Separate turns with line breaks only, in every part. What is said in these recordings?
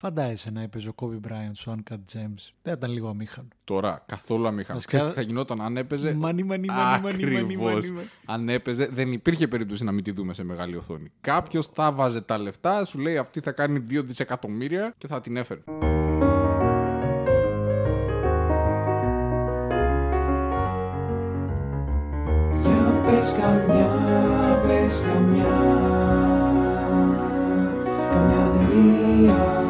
Φαντάζεσαι να έπαιζε ο Kobe Bryant στο Uncut Gems. Δεν ήταν λίγο αμήχανο.
Τώρα, καθόλου αμήχανο.
Βασικά-
Ξέρεις τι θα γινόταν αν έπαιζε;
Μανι, μανι, μανι, μανι, μανι,
Ακριβώς.
μανι, μανι.
Αν έπαιζε, δεν υπήρχε περίπτωση να μην τη δούμε σε μεγάλη οθόνη. Κάποιος θα βάζε τα λεφτά, σου λέει αυτή θα κάνει 2 δισεκατομμύρια και θα την έφερε.
Για πες καμιά, πες καμιά Καμιά ταινία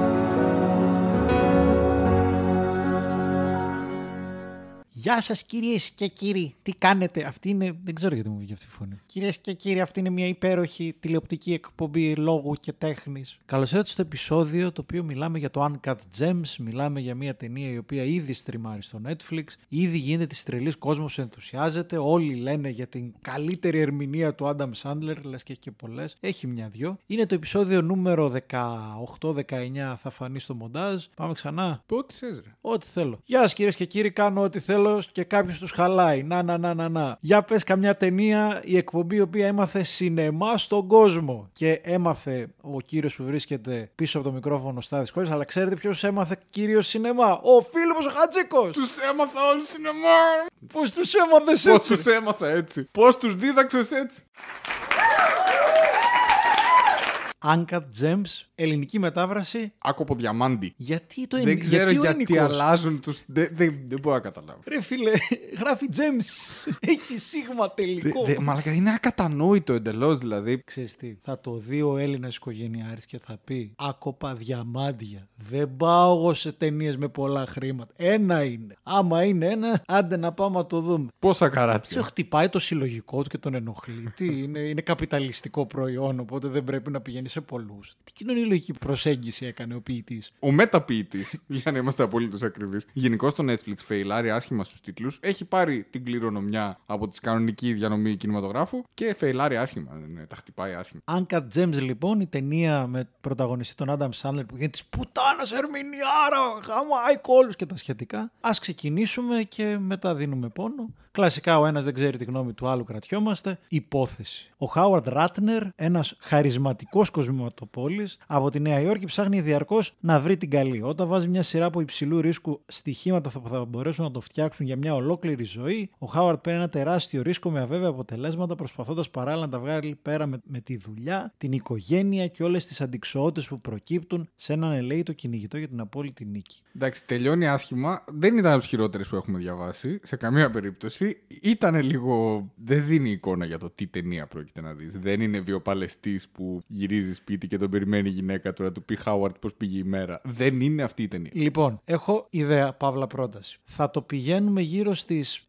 Γεια σας κυρίες και κύριοι, τι κάνετε; Αυτή είναι. Δεν ξέρω γιατί μου βγήκε αυτή η φωνή. Κυρίες και κύριοι, αυτή είναι μια υπέροχη τηλεοπτική εκπομπή λόγου και τέχνης. Καλώς ήρθατε στο επεισόδιο το οποίο μιλάμε για το Uncut Gems. Μιλάμε για μια ταινία η οποία ήδη στριμάρει στο Netflix. Ήδη γίνεται τη τρελή κόσμος ενθουσιάζεται. Όλοι λένε για την καλύτερη ερμηνεία του Adam Sandler. Λες και έχει και πολλές. Έχει μια-δυο. Είναι το επεισόδιο νούμερο 18-19. Θα φανεί στο μοντάζ. Πάμε ξανά.
Πότε θες, ρε.
Ό,τι θέλω. Γεια σας κυρίες και κύριοι, κάνω ό,τι θέλω και κάποιος τους χαλάει. Να, να, να, να, να. Για πες καμιά ταινία, η εκπομπή η οποία έμαθε σινεμά στον κόσμο. Και έμαθε ο κύριος που βρίσκεται πίσω από το μικρόφωνο Στάδη Κόρη, αλλά ξέρετε ποιος έμαθε κύριο σινεμά; Ο φίλο ο Χατζίκο.
Τους έμαθα όλου σινεμά!
Πώς τους έμαθες
Πώς
έτσι.
του έμαθα έτσι; Πώς τους δίδαξες έτσι;
Uncut Gems, ελληνική μετάφραση.
Άκοπο διαμάντι.
Γιατί το
Δεν
εν-
ξέρω
γιατί, ο
γιατί
ελληνικός;
αλλάζουν του. Δεν, δεν, δεν μπορώ να καταλάβω.
Ρε φίλε, γράφει Gems. Έχει σίγμα τελικό.
Δε, δε, μαλάκα, είναι ακατανόητο εντελώς δηλαδή.
Ξέρεις τι, θα το δει ο Έλληνας οικογενειάρης και θα πει «Άκοπα διαμάντια, δεν πάω εγώ σε ταινίες με πολλά χρήματα. Ένα είναι. Άμα είναι ένα, άντε να πάμε να το δούμε».
Πόσα
Σε
καράτσια.
χτυπάει το συλλογικό του και τον ενοχλεί. Τι, είναι, είναι καπιταλιστικό προϊόν, οπότε δεν πρέπει να πηγαίνει σε πολλούς. Τι κοινωνιολογική προσέγγιση έκανε ο ποιητής;
Ο μεταποιητής, για να είμαστε απολύτω ακριβείς. Γενικώ το Netflix φεϊλάρει άσχημα στους τίτλους. Έχει πάρει την κληρονομιά από τη κανονική διανομή κινηματογράφου και φεϊλάρει άσχημα. Ναι, τα χτυπάει άσχημα.
Uncut Gems λοιπόν, η ταινία με πρωταγωνιστή τον Adam Sandler που γίνεται της πουτάνας ερμηνεάρα, γαμάει κόλου και τα σχετικά. Α ξεκινήσουμε και μετά δίνουμε πόνο. Κλασικά ο ένας δεν ξέρει τη γνώμη του άλλου, κρατιόμαστε. Υπόθεση. Ο Χάουαρντ Ράτνερ, ένας χαρισματικός κοσμηματοπόλης από τη Νέα Υόρκη, ψάχνει διαρκώς να βρει την καλή. Όταν βάζει μια σειρά από υψηλού ρίσκου στοιχήματα που θα μπορέσουν να το φτιάξουν για μια ολόκληρη ζωή, ο Χάουαρντ παίρνει ένα τεράστιο ρίσκο με αβέβαια αποτελέσματα, προσπαθώντας παράλληλα να τα βγάλει πέρα με, με τη δουλειά, την οικογένεια και όλες τις αντικσοότητες που προκύπτουν σε έναν ελέητο κυνηγητό για την απόλυτη νίκη.
Εντάξει, τελειώνει άσχημα. Δεν ήταν από τις χειρότερες που έχουμε διαβάσει σε καμία περίπτωση. Ήταν λίγο. Δεν δίνει εικόνα για το τι ταινία πρόκειται να δεις. Δεν είναι βιοπαλαιστής που γυρίζει σπίτι και τον περιμένει η γυναίκα του να του πει Χάουαρτ πώς πήγε η μέρα. Δεν είναι αυτή η ταινία.
Λοιπόν, έχω ιδέα, παύλα πρόταση. Θα το πηγαίνουμε γύρω στις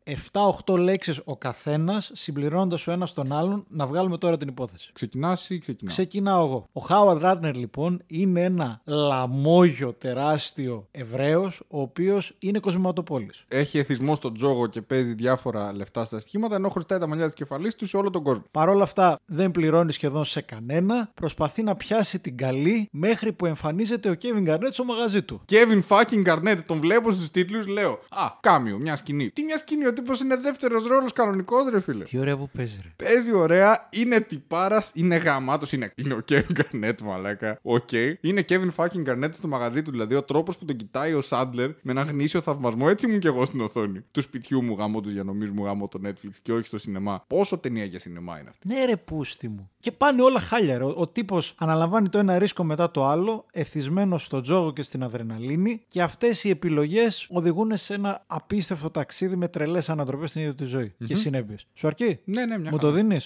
7-8 λέξεις ο καθένας, συμπληρώνοντας ο ένας τον άλλον, να βγάλουμε τώρα την υπόθεση.
Ξεκινάς ή ξεκινά.
Ξεκινάω εγώ. Ο Χάουαρντ Ράτνερ λοιπόν είναι ένα λαμόγιο τεράστιο Εβραίος, ο οποίος είναι κοσμηματοπώλης.
Έχει εθισμό στον τζόγο και παίζει διάφορα λεφτά στα στοιχήματα, ενώ χρωστάει τα μαλλιά της κεφαλής του σε όλο τον κόσμο.
Παρ' όλα αυτά δεν πληρώνει σχεδόν σε κανένα. Προσπαθεί να πιάσει την καλή μέχρι που εμφανίζεται ο Κέβιν Γκαρνέτ στο μαγαζί του.
Kevin fucking Garnett, τον βλέπω στους τίτλους, λέω Α, κάμιο, μια σκηνή. Τι μια σκηνή, ο τύπος είναι δεύτερος ρόλος κανονικός, ρε φίλε.
Τι ωραία που παίζει, ρε.
Παίζει ωραία, είναι τυπάρας, είναι γαμάτος, είναι, είναι ο Kevin Garnett, μαλάκα. Οκ. Είναι Kevin fucking Garnett στο μαγαζί του, δηλαδή ο τρόπος που τον κοιτάει ο Σάντλερ με ένα γνήσιο θαυμασμό, έτσι ήμουν κι εγώ στην οθόνη. Του σπιτιού μου γάμο, του διανομή μου γάμο το Netflix και όχι στο σινεμά. Πόσο ταινία για σινεμά είναι αυτή;
Ναι, ρε, πούστη μου. Και πάνε όλα χάλια. Ρε. Ο, ο τύπος αναλαμβάνει το ένα ρίσκο μετά το άλλο, εθισμένο στο τζόγο και στην αδρεναλίνη, και αυτές οι επιλογές οδηγούν σε ένα απίστευτο ταξίδι με τρελές ανατροπές στην ίδια τη ζωή και συνέπειες. Σου αρκεί;
Ναι, ναι, μια
Μου
χαρά.
το δίνει.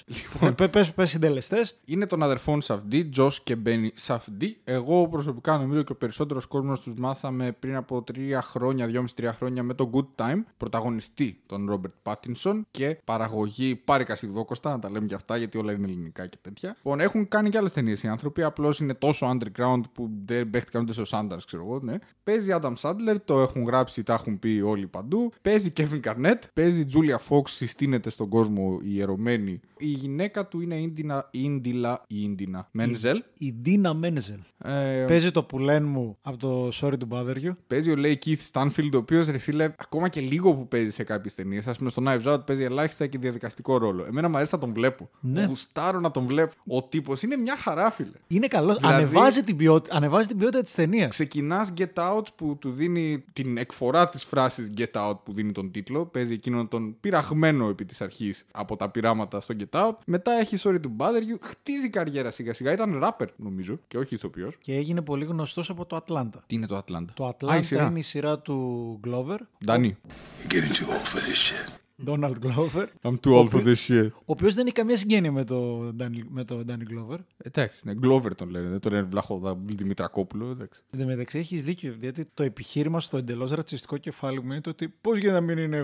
Πε πες συντελεστές.
Είναι των αδερφών Σαφντί, Τζος και Μπένι Σαφντί. Εγώ προσωπικά νομίζω και ο περισσότερος κόσμος τους μάθαμε πριν από τρία χρόνια, δυόμιση-τρία χρόνια με το Good Time. Πρωταγωνιστή τον Ρόμπερτ Πάτινσον και παραγωγή Πάρη Κασιδόκοστα, να τα λέμε και αυτά γιατί όλα είναι ελληνικά και τέτοια. Λοιπόν, έχουν κάνει και άλλες ταινίες οι άνθρωποι, απλώς είναι τόσο underground που δεν παίχτηκαν ούτε στο Sundance, ξέρω εγώ, ναι. Παίζει Adam Sandler, το έχουν γράψει, τα έχουν πει όλοι παντού. Παίζει Kevin Garnett, παίζει Julia Fox, συστήνεται στον κόσμο η ιερωμένη. Η γυναίκα του είναι Ίντινα, Ίντιλα ή Ίντινα Μένζελ.
Η Ντίνα Μένζελ.
Ε,
Παίζει το που λένε μου από το Sorry to Bother You.
Παίζει ο Lakeith Stanfield, ο οποίος ρε φίλε, ακόμα και λίγο που παίζει σε κάποιες ταινίες. Α πούμε πούμε, στο Knives Out παίζει ελάχιστα και διαδικαστικό ρόλο. Εμένα μου αρέσει να τον βλέπω.
Ναι.
Γουστάρω να τον βλέπω. Ο τύπος είναι μια χαρά, φίλε.
Είναι καλός.
Δηλαδή-
Ανεβάζει, την ποιότητα, ανεβάζει την ποιότητα της ταινίας.
Ξεκινάς Get Out που του δίνει την εκφορά της φράσης Get Out που δίνει τον τίτλο. Παίζει εκείνον τον πειραγμένο επί της αρχής από τα πειράματα στο Get Out. Μετά έχει Sorry to Bother You. Χτίζει καριέρα σιγά σιγά. Ήταν rapper νομίζω και όχι ηθοποιός.
Και έγινε πολύ γνωστός από το Ατλάντα.
Τι είναι το Atlanta;
Το
Α, η
Ατλάντα
σειρά.
είναι η σειρά του Glover,
Ντάνι.
You're getting too old for this shit.
Donald Glover,
I'm too old for this shit.
ο οποίος δεν έχει καμία συγγένεια με το Danny, με το Danny Glover.
Εντάξει, ναι, Glover τον λένε. Δεν τον λένε Βλαχόδα Δημητρακόπουλο. Εντάξει.
Εν τω μεταξύ έχεις δίκιο, γιατί το επιχείρημα στο εντελώς ρατσιστικό κεφάλι μου είναι το ότι πώς για να μην είναι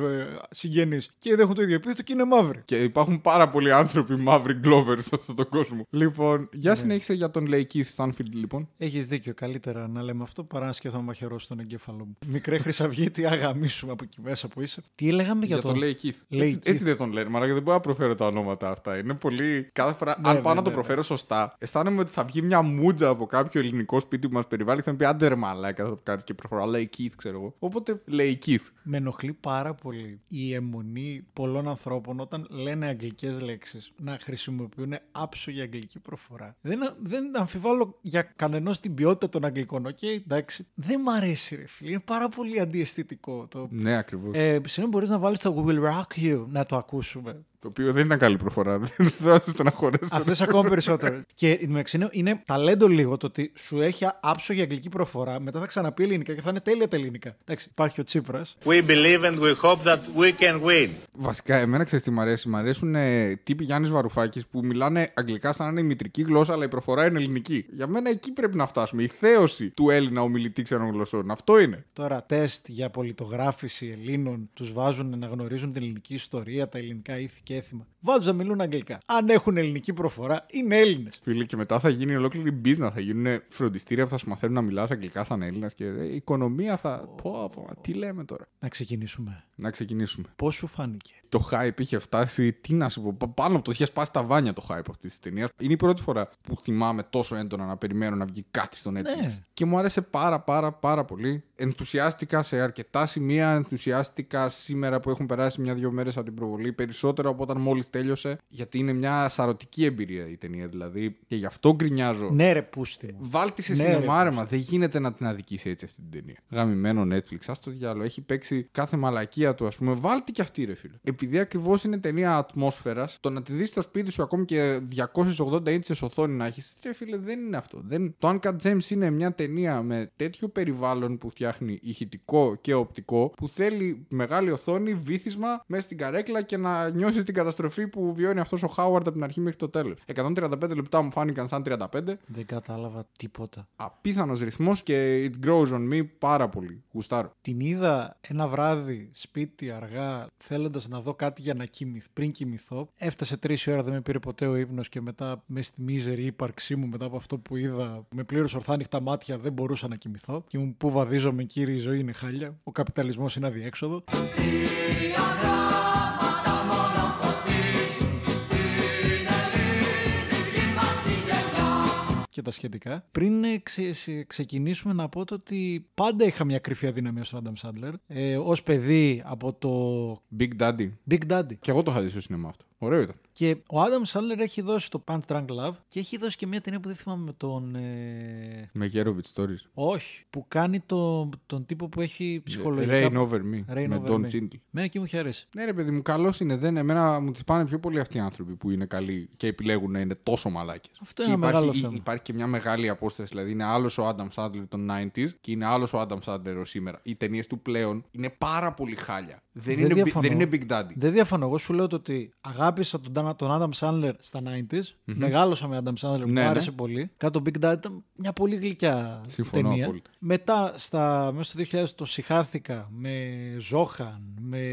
συγγενείς και δεν έχουν το ίδιο επίθετο και είναι μαύροι.
Και υπάρχουν πάρα πολλοί άνθρωποι μαύροι Glover σε αυτόν τον κόσμο. Λοιπόν, για συνέχισε για τον Lake Keith Stanfield, λοιπόν.
Έχεις δίκιο. Καλύτερα να λέμε αυτό παρά να σκέφτομαι να μαχαιρώσω τον εγκέφαλό μου. Μικρέ Χρυσαυγίτη, αγαμίσουμε από εκεί μέσα που είσαι. Τι λέγαμε για,
Για τον Lake Keith.
Lake
Έτσι,
Keith.
έτσι δεν τον λένε, μαλάκα δεν μπορώ να προφέρω τα ονόματα αυτά. Είναι πολύ. Κάθε φορά,
Ναι,
αν
ναι,
πάω να
ναι,
το
ναι.
προφέρω σωστά, αισθάνομαι ότι θα βγει μια μούτζα από κάποιο ελληνικό σπίτι που μας περιβάλλει και θα μου πει άντε ρε μαλάκα, θα το κάνεις και προφορά. Lakeith, ξέρω εγώ. Οπότε Lakeith.
Με ενοχλεί πάρα πολύ η εμμονή πολλών ανθρώπων όταν λένε αγγλικές λέξεις να χρησιμοποιούν άψογη αγγλική προφορά. Δεν, δεν αμφιβάλλω για κανενός την ποιότητα των αγγλικών. Οκ, εντάξει. Δεν μ' αρέσει ρε φίλε. Είναι πάρα πολύ αντιαισθητικό. Το...
Ναι, ακριβώς.
Ε, συγγνώμη, μπορείς να βάλεις το We Will Rock You να το ακούσουμε.
Το οποίο δεν ήταν καλή προφορά. Δεν θα σε στεναχωρέσω.
Αυτό ακόμα περισσότερο. και εν τω μεταξύ είναι, είναι ταλέντο λίγο το ότι σου έχει άψογη αγγλική προφορά, μετά θα ξαναπεί ελληνικά και θα είναι τέλεια τα ελληνικά. Εντάξει, υπάρχει ο Τσίπρας.
We believe and we hope that we can win.
Βασικά, εμένα ξέρεις τι μ' αρέσει. Μ' αρέσουν ε, τύποι Γιάννης Βαρουφάκης που μιλάνε αγγλικά σαν να είναι η μητρική γλώσσα, αλλά η προφορά είναι ελληνική. Για μένα εκεί πρέπει να φτάσουμε. Η θέωση του Έλληνα ομιλητή ξένων γλωσσών. Αυτό είναι.
Τώρα τεστ για πολιτογράφηση Ελλήνων τους βάζουν να γνωρίζουν την ελληνική ιστορία, τα ελληνικά ήθη και έθιμα. Βάζουν να μιλούν αγγλικά. Αν έχουν ελληνική προφορά, είναι Έλληνες.
Φίλοι, και μετά θα γίνει ολόκληρη business. Θα γίνουν φροντιστήρια που θα σου μαθαίνουν να μιλάς αγγλικά σαν Έλληνας και ε, η οικονομία θα. Πω, πω, τι λέμε τώρα.
Να ξεκινήσουμε.
Να ξεκινήσουμε.
Πώς σου φάνηκε;
Το hype είχε φτάσει, τι να σου πω, πα- πάνω από το είχε σπάσει τα βάνια το hype αυτής της ταινίας. Είναι η πρώτη φορά που θυμάμαι τόσο έντονα να περιμένω να βγει κάτι στο Netflix.
Ναι.
Και μου άρεσε πάρα πάρα πάρα πολύ. Ενθουσιάστηκα σε αρκετά σημεία, ενθουσιάστηκα σήμερα που έχουν περάσει μια-δυο μέρες από την προβολή, περισσότερο από όταν μόλις τέλειωσε, γιατί είναι μια σαρωτική εμπειρία η ταινία δηλαδή. Και γι' αυτό γκρινιάζω.
Ναι, ρε, πούστη μου.
Βάλτε σε
Ναι,
σινεμά,
ρε,
ρε, μα δεν γίνεται να την αδικήσει έτσι αυτή την ταινία. Γαμημένο Netflix, ας το διάλογο. Έχει παίξει κάθε μαλακία του, ας πούμε. Βάλτε και αυτή, ρε φίλε. Επειδή ακριβώς είναι ταινία ατμόσφαιρας, το να τη δεις στο σπίτι σου ακόμη και 280 inches οθόνη να έχεις, ρε φίλε, δεν είναι αυτό. Δεν... Το Uncut Gems είναι μια ταινία με τέτοιο περιβάλλον που φτιάχνει ηχητικό και οπτικό, που θέλει μεγάλη οθόνη, βύθισμα μέσα στην καρέκλα και να νιώσεις την καταστροφή που βιώνει αυτός ο Χάουαρντ από την αρχή μέχρι το τέλος. 135 λεπτά μου φάνηκαν σαν 35.
Δεν κατάλαβα τίποτα.
Απίθανος ρυθμός και it grows on me πάρα πολύ. Γουστάρω.
Την είδα ένα βράδυ σπίτι αργά, θέλοντας να δω κάτι για να κοιμηθ, πριν κοιμηθώ. Έφτασε τρεις ώρα, δεν με πήρε ποτέ ο ύπνος και μετά μες στη μίζερη ύπαρξή μου, μετά από αυτό που είδα, με πλήρως ορθάνυχτα μάτια δεν μπορούσα να κοιμηθώ. Και μου πού βαδίζομαι, κύριε, η ζωή είναι χάλια. Ο καπιταλισμός είναι αδιέξοδο. Και τα σχετικά. Πριν ε, ξε- σε- ξεκινήσουμε να πω το ότι πάντα είχα μια κρυφή αδυναμία στον Adam Sandler. Ε, Ω παιδί από το
Big Daddy.
Big Daddy.
Και εγώ το είχα δει στο σινεμά αυτό. Ωραίο ήταν.
Και ο Adam Sandler έχει δώσει το Punch Drunk Love και έχει δώσει και μια ταινία που δεν θυμάμαι με τον. Ε...
Με Geravid Stories.
Όχι. Που κάνει το, τον τύπο που έχει ψυχολογικά.
Rain Over Me.
Rain
με
Over
Don
Me.
Cheadle.
Μένα εκεί μου είχε αρέσει.
Ναι, ρε παιδί μου, καλός είναι. Δεν, εμένα μου τις πάνε πιο πολύ αυτοί οι άνθρωποι που είναι καλοί και επιλέγουν να είναι τόσο μαλάκες.
Αυτό είναι ένα μεγάλο θέμα.
Υπάρχει και μια μεγάλη απόσταση. Δηλαδή, είναι άλλος ο Adam Sandler των 90s και είναι άλλος ο Adam Sandler ως σήμερα. Οι ταινίες του πλέον είναι πάρα πολύ χάλια. Δεν,
Δεν
είναι, bi-
διαφωνώ.
δεν είναι Big Daddy.
Δεν διαφωνώ. Εγώ σου λέω το ότι αγάπησα τον, Dan- τον Adam Sandler στα 90s. Μεγάλωσα με Adam Sandler που
Ναι,
μου
ναι.
άρεσε πολύ. Κάτω Big Dad ήταν μια πολύ γλυκιά
Συμφωνώ
ταινία.
απόλυτα.
Μετά, στα, μέσα στο 2000 το συχάθηκα με Ζόχαν, με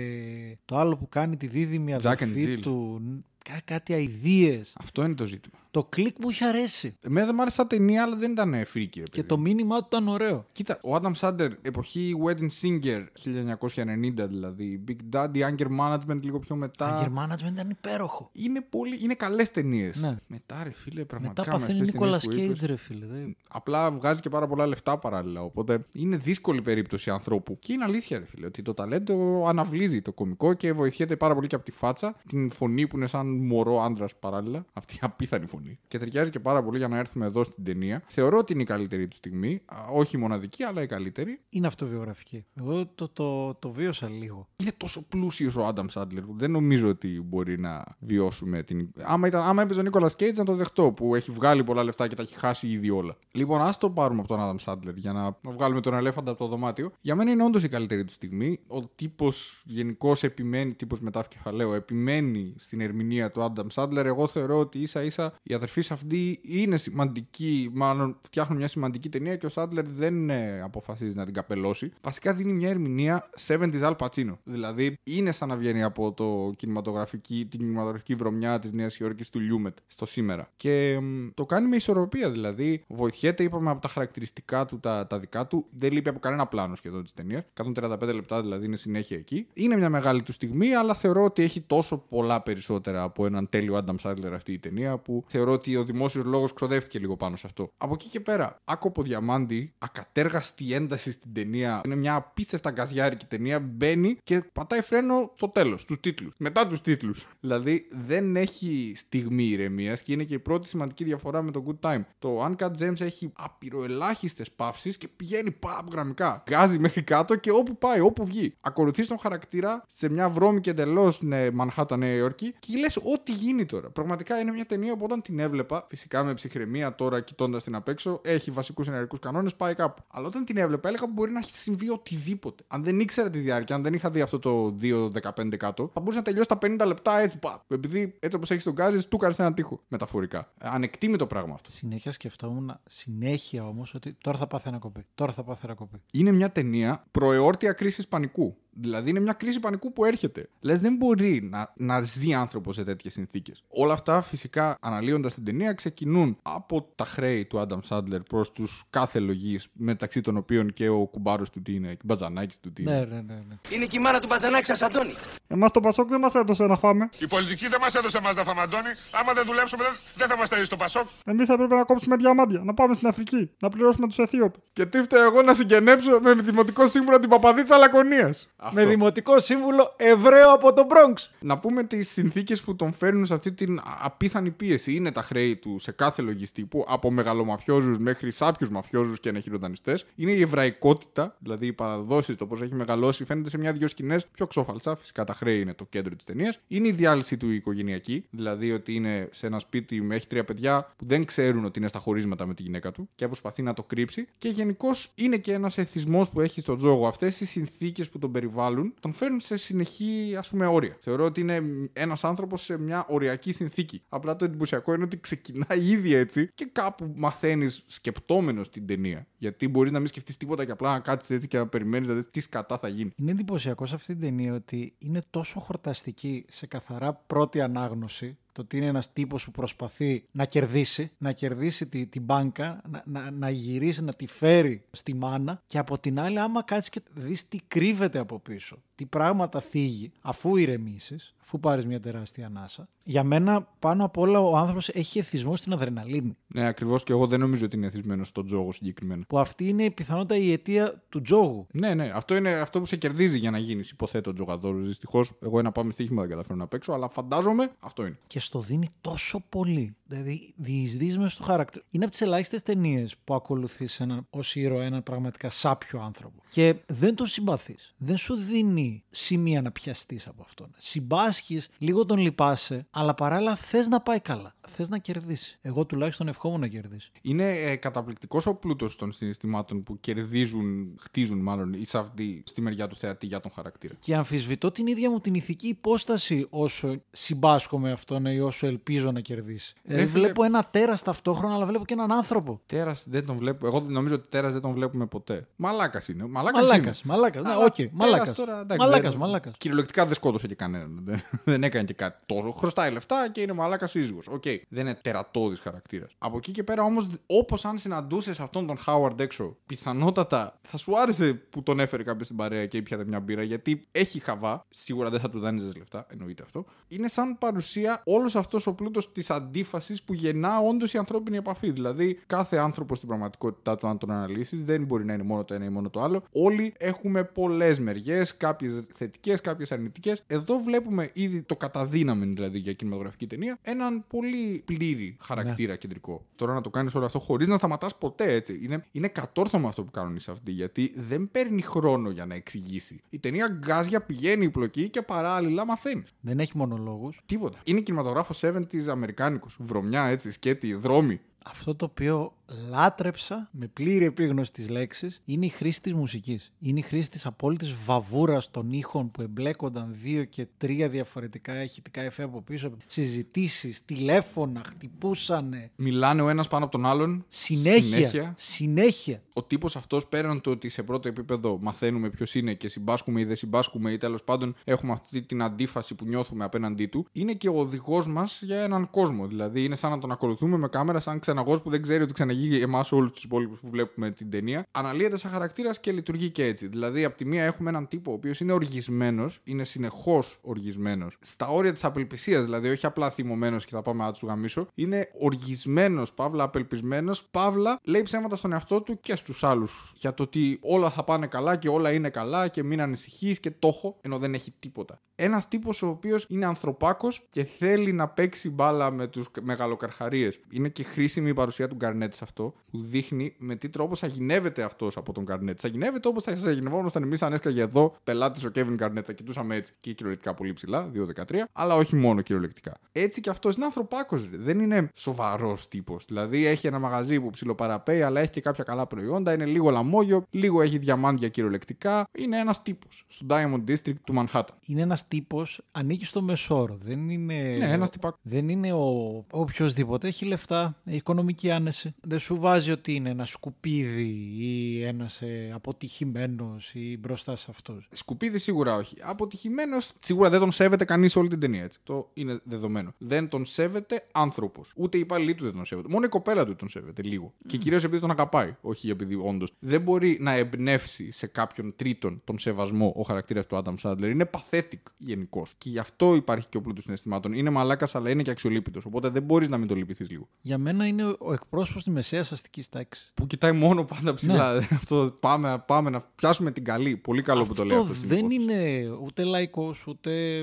το άλλο που κάνει τη δίδυμη
Jack and
αδερφή
Jill.
του. Κά- κάτι αηδίες.
Αυτό είναι το ζήτημα.
Το κλικ μου είχε αρέσει.
Εμένα δεν μου άρεσε σαν ταινία, αλλά δεν ήταν φρίκι. ρε
Και
παιδί.
το μήνυμά του ήταν ωραίο.
Κοίτα, ο Adam Sandler, εποχή Wedding Singer, 1990 δηλαδή, Big Daddy, Anger Management λίγο πιο μετά.
Anger Management ήταν υπέροχο.
Είναι, πολύ, είναι καλές ταινίες.
Ναι.
Μετά ρε φίλε, πραγματικά
Μετά
μες
παθαίνει
αυτές τις
Νίκολα
ταινίες που είπες,
Κέιτ, ρε φίλε. δεν-
Απλά βγάζει και πάρα πολλά λεφτά παράλληλα. Οπότε είναι δύσκολη περίπτωση ανθρώπου. Και είναι αλήθεια, ρε φίλε, ότι το ταλέντο αναβλύζει το κωμικό και βοηθιέται πάρα πολύ και από τη φάτσα. Την φωνή που είναι σαν μωρό άντρας παράλληλα. Αυτή η απίθανη φωνή. Και ταιριάζει και πάρα πολύ για να έρθουμε εδώ στην ταινία. Θεωρώ ότι είναι η καλύτερη του στιγμή. Α, Όχι η μοναδική, αλλά η καλύτερη.
Είναι αυτοβιογραφική. Εγώ το, το, το βίωσα λίγο.
Είναι τόσο πλούσιος ο Άνταμ Σάντλερ που δεν νομίζω ότι μπορεί να βιώσουμε την. Άμα, ήταν, άμα έπαιζε ο Νίκολας Κέιτ, να το δεχτώ που έχει βγάλει πολλά λεφτά και τα έχει χάσει ήδη όλα. Λοιπόν, ας το πάρουμε από τον Άνταμ Σάντλερ για να βγάλουμε τον ελέφαντα από το δωμάτιο. Για μένα είναι όντως η καλύτερη του στιγμή. Ο τύπος γενικώς επιμένει, τύπος μετά κεφαλαίο, επιμένει στην ερμηνεία του Άνταμ Σάντλερ. Εγώ θεωρώ ότι ίσα ίσα η αδερφής αυτή είναι σημαντική, μάλλον φτιάχνουν μια σημαντική ταινία και ο Σάντλερ δεν ε, αποφασίζει να την καπελώσει. Βασικά δίνει μια ερμηνεία 70s Al Pacino. Δηλαδή είναι σαν να βγαίνει από το κινηματογραφική, την κινηματογραφική βρωμιά της Νέας Υόρκης του Λιούμετ στο σήμερα. Και μ, το κάνει με ισορροπία. Δηλαδή βοηθιέται, είπαμε, από τα χαρακτηριστικά του, τα, τα δικά του. Δεν λείπει από κανένα πλάνο σχεδόν της ταινίας. 135 λεπτά δηλαδή είναι συνέχεια εκεί. Είναι μια μεγάλη του στιγμή, αλλά θεωρώ ότι έχει τόσο πολλά περισσότερα από έναν τέλειο Adam Sandler αυτή η ταινία που θεωρώ ότι ο δημόσιος λόγος ξοδεύτηκε λίγο πάνω σε αυτό. Από εκεί και πέρα, άκοπο διαμάντι, ακατέργαστη ένταση στην ταινία. Είναι μια απίστευτα γκαζιάρικη ταινία. Μπαίνει και πατάει φρένο στο τέλος, στους τίτλους. Μετά τους τίτλους. Δηλαδή δεν έχει στιγμή ηρεμίας και είναι και η πρώτη σημαντική διαφορά με το Good Time. Το Uncut Gems έχει απειροελάχιστες παύσεις και πηγαίνει πάρα γραμμικά. Γκάζει μέχρι κάτω και όπου πάει, όπου βγει. Ακολουθείς τον χαρακτήρα σε μια βρώμικη εντελώς ναι, Μανχάτα Νέα Υόρκη και λες ό,τι γίνει τώρα. Πραγματικά είναι μια ταινία που όταν την έβλεπα, φυσικά με ψυχραιμία τώρα κοιτώντας την απ' έξω, έχει βασικούς ενεργικούς κανόνες, πάει κάπου. Αλλά όταν την έβλεπα, έλεγα μπορεί να έχει συμβεί οτιδήποτε. Αν δεν ήξερα τη διάρκεια, αν δεν είχα δει αυτό το 2-15 κάτω, θα μπορούσε να τελειώσει τα 50 λεπτά έτσι. Πα. Επειδή έτσι όπως έχεις τον γκάζι, του σε έναν τοίχο. Μεταφορικά. Ε, Ανεκτήμητο πράγμα αυτό.
Συνέχεια σκεφτόμουν, συνέχεια όμως, ότι τώρα θα πάθει ένα κοπή. Τώρα θα πάθει ένα κοπή.
είναι μια ταινία προεόρτια κρίσης πανικού. Δηλαδή είναι μια κρίση πανικού που έρχεται. Λες, δεν μπορεί να, να ζει άνθρωπος σε τέτοιες συνθήκες. Όλα αυτά φυσικά αναλύοντας την ταινία ξεκινούν από τα χρέη του Άνταμ Σάντλερ προς τους κάθε λογής, μεταξύ των οποίων και ο κουμπάρος του τι είναι, και ο μπατζανάκι του τι είναι.
Ναι, ναι, ναι. ναι.
Είναι και η μάνα του Μπατζανάκη σας, Αντώνη.
Εμάς το Πασόκ δεν μας έδωσε να φάμε.
Η πολιτική δεν μας έδωσε εμάς να φάμε, Αντώνη. Άμα δεν δουλέψουμε, δεν, δεν θα μας στέλνει στο Πασόκ.
Εμείς έπρεπε να κόψουμε διαμάντια, να πάμε στην Αφρική, να πληρώσουμε τους Αιθίωπες.
Και τι φταίω εγώ να συγγενέψω με δημοτικό σύμβουλο την παπαδίτσα Λακωνίας.
Με δημοτικό σύμβουλο Εβραίο από τον Bronx.
Να πούμε τις συνθήκες που τον φέρνουν σε αυτή την απίθανη πίεση. Είναι τα χρέη του σε κάθε λογιστή από μεγαλομαφιόζους μέχρι σάπιους μαφιόζους και ανεχειροδανιστέ. Είναι η εβραϊκότητα, δηλαδή οι παραδόσεις, το πώς έχει μεγαλώσει, φαίνεται σε μια-δυο σκηνές πιο ξόφαλτσα. Φυσικά τα χρέη είναι το κέντρο της ταινίας. Είναι η διάλυση του οικογενειακή, δηλαδή ότι είναι σε ένα σπίτι με έχει τρία παιδιά που δεν ξέρουν ότι είναι στα χωρίσματα με τη γυναίκα του και προσπαθεί να το κρύψει. Και γενικώς είναι και ένας εθισμός που έχει στον τζόγο. Αυτές οι συνθήκες που τον περιβάλλουν τον φέρνουν σε συνεχή ας πούμε όρια. Θεωρώ ότι είναι ένας άνθρωπος σε μια οριακή συνθήκη. Απλά το εντυπωσιακό είναι ότι ξεκινάει ήδη έτσι και κάπου μαθαίνεις σκεπτόμενος την ταινία. Γιατί μπορείς να μην σκεφτείς τίποτα και απλά να κάτσεις έτσι και να περιμένεις να δεις τι σκατά θα γίνει.
Είναι εντυπωσιακό σε αυτή την ταινία ότι είναι τόσο χορταστική σε καθαρά πρώτη ανάγνωση. Το ότι είναι ένας τύπος που προσπαθεί να κερδίσει, να κερδίσει τη, την μπάνκα, να, να, να γυρίσει, να τη φέρει στη μάνα και από την άλλη άμα κάτσεις και δεις τι κρύβεται από πίσω, τι πράγματα θίγει, αφού ηρεμήσεις, αφού πάρεις μια τεράστια ανάσα. Για μένα πάνω απ' όλα ο άνθρωπος έχει εθισμό στην αδρεναλίνη.
Ναι, ακριβώς και εγώ δεν νομίζω ότι είναι εθισμένο στον τζόγο συγκεκριμένα.
Που αυτή είναι πιθανότατα η αιτία του τζόγου.
Ναι, ναι, αυτό είναι αυτό που σε κερδίζει για να γίνεις, υποθέτω, τζογαδόρος. Δυστυχώς, εγώ ένα πάμε στοίχημα δεν καταφέρω να παίξω, αλλά φαντάζομαι αυτό είναι.
και στο δίνει τόσο πολύ. Δηλαδή, διεισδύεις μέσα στο χαρακτήρα. Είναι από τις ελάχιστες ταινίες που ακολουθείς έναν ως ήρωα έναν πραγματικά σάπιο άνθρωπο. Και δεν τον συμπαθείς. Δεν σου δίνει σημεία να πιαστείς από αυτόν. Συμπάσχεις, λίγο τον λυπάσαι, αλλά παράλληλα θες να πάει καλά. Θες να κερδίσεις. Εγώ τουλάχιστον ευχόμουν να κερδίσει.
Είναι ε, καταπληκτικός ο πλούτος των συναισθημάτων που κερδίζουν, χτίζουν μάλλον οι Safdie στη μεριά του θεατή για τον χαρακτήρα.
Και αμφισβητώ την ίδια μου την ηθική υπόσταση όσο συμπάσχω με αυτόν ή όσο ελπίζω να κερδίσει. Δηλαδή,
φίλε-
βλέπω ένα τέρας ταυτόχρονα, αλλά βλέπω και έναν άνθρωπο.
Τέρας δεν τον βλέπω. Εγώ νομίζω ότι τέρας δεν τον βλέπουμε ποτέ. Μαλάκας είναι. Μαλάκας
Μαλάκας, μαλάκας, ναι, οκ, μαλάκας.
Τώρα, εντάξει, Εντάξει,
Μαλάκας,
δεν-
μαλάκας.
Κυριολεκτικά δεν σκότωσε και κανέναν. Δεν, δεν έκανε και κάτι τόσο. Χρωστάει λεφτά και είναι μαλάκας σύζυγος. Οκ. Δεν είναι τερατώδης χαρακτήρας. Από εκεί και πέρα όμως, όπως αν συναντούσες αυτόν τον Χάουαρντ έξω, πιθανότατα θα σου άρεσε που τον έφερε κάποιος στην παρέα και ήπιατε μια μπύρα γιατί έχει χαβά. Σίγουρα δεν θα του δάνειζε λεφτά, εννοείται αυτό. Είναι σαν παρουσία όλος αυτός ο πλούτος της αντίφασης που γεννά όντως η ανθρώπινη επαφή. Δηλαδή, κάθε άνθρωπο στην πραγματικότητά του, αν τον αναλύσεις, δεν μπορεί να είναι μόνο το ένα ή μόνο το άλλο. Όλοι έχουμε πολλές μεριές, κάποιε θετικές, κάποιες αρνητικές. Εδώ βλέπουμε ήδη το καταδύναμεν δηλαδή για κινηματογραφική ταινία έναν πολύ πλήρη χαρακτήρα κεντρικό. Τώρα να το κάνεις όλο αυτό χωρίς να σταματάς ποτέ έτσι. Είναι, είναι κατόρθωμα αυτό που κάνουν οι αυτοί γιατί δεν παίρνει χρόνο για να εξηγήσει. Η ταινία γκάζια πηγαίνει η πλοκή και παράλληλα μαθαίνει.
Δεν έχει μονολόγους.
Τίποτα. Είναι κινηματογράφος 70s Αμερικάνικος. Βρωμιά έτσι, σκέτη, δρόμοι.
Αυτό το οποίο λάτρεψα με πλήρη επίγνωση της λέξης είναι η χρήση της μουσικής. Είναι η χρήση της απόλυτης βαβούρας των ήχων που εμπλέκονταν δύο και τρία διαφορετικά ηχητικά εφέ από πίσω. Συζητήσεις, τηλέφωνα, χτυπούσανε.
Μιλάνε ο ένας πάνω από τον άλλον.
Συνέχεια. Συνέχεια.
ο τύπος αυτός πέραν το ότι σε πρώτο επίπεδο μαθαίνουμε ποιος είναι και συμπάσχουμε ή δεν συμπάσχουμε ή τέλος πάντων έχουμε αυτή την αντίφαση που νιώθουμε απέναντί του, είναι και ο οδηγός μας για έναν κόσμο. Δηλαδή είναι σαν να τον ακολουθούμε με κάμερα, σαν ξεναγός που δεν ξέρει ότι ξαναγεί εμάς όλους τους υπόλοιπους που βλέπουμε την ταινία. Αναλύεται σαν χαρακτήρας και λειτουργεί και έτσι. Δηλαδή, από τη μία έχουμε έναν τύπο ο οποίος είναι οργισμένος, είναι συνεχώς οργισμένος, στα όρια της απελπισίας, δηλαδή όχι απλά θυμωμένος και θα πάμε να του γαμίσω, είναι οργισμένος, παύλα απελπισμένος, παύλα λέει ψέματα στον εαυτό του και στους άλλους για το ότι όλα θα πάνε καλά και όλα είναι καλά και μην ανησυχείς και το έχω, ενώ δεν έχει τίποτα. Ένας τύπος ο οποίος είναι ανθρωπάκος και θέλει να παίξει μπάλα με τους μεγαλοκαρχαρίες. Είναι και χρήσιμη η παρουσία του Γκαρνέτ σε αυτό, που δείχνει με τι τρόπο σαγηνεύεται αυτός από τον Γκαρνέτ. Σαγηνεύεται όπως θα σαγηνευόμασταν εμείς αν έσκαγε εδώ πελάτη ο Κέβιν Γκαρνέτ. Θα κοιτούσαμε έτσι και κυριολεκτικά πολύ ψηλά, 2-13, αλλά όχι μόνο κυριολεκτικά. Έτσι και αυτός είναι ανθρωπάκος, δεν είναι σοβαρός τύπος. Δηλαδή έχει ένα μαγαζί που ψιλοπαραπέει, αλλά έχει και κάποια καλά προϊόντα, είναι λίγο λαμόγιο, λίγο έχει διαμάντια κυριολεκτικά. Είναι ένας τύπος στο Diamond District του Manhattan.
Είναι ένας τύπος, ανήκει στο μεσόρο. Δεν είναι.
Ναι, ένας τυπάκος.
Δεν είναι ο οποιοδήποτε. Έχει λεφτά, έχει οικονομική άνεση. Δεν σου βάζει ότι είναι ένα σκουπίδι ή ένας αποτυχημένος ή μπροστά σε αυτού.
Σκουπίδι σίγουρα όχι. Αποτυχημένος σίγουρα δεν τον σέβεται κανείς όλη την ταινία έτσι. Το είναι δεδομένο. Δεν τον σέβεται άνθρωπος. Ούτε οι υπάλληλοι του δεν τον σέβεται. Μόνο η κοπέλα του τον σέβεται λίγο. Και κυρίως επειδή τον αγαπάει. Όχι επειδή όντως. Δεν μπορεί να εμπνεύσει σε κάποιον τρίτον τον σεβασμό ο χαρακτήρας του Άνταμ Σάντλερ. Είναι pathetic γενικώς. Και γι' αυτό υπάρχει και ο πλούτος συναισθημάτων. Είναι μαλάκας, αλλά είναι και αξιολύπητος. Οπότε δεν μπορείς να μην το λυπηθείς λίγο.
Για μένα είναι ο εκπρόσωπος τη μεσαία αστικής τάξης.
Που κοιτάει μόνο πάντα ψηλά. αυτό πάμε, πάμε να πιάσουμε την καλή. Πολύ καλό που το λέει αυτός.
Αυτό δεν είναι ούτε λαϊκός ούτε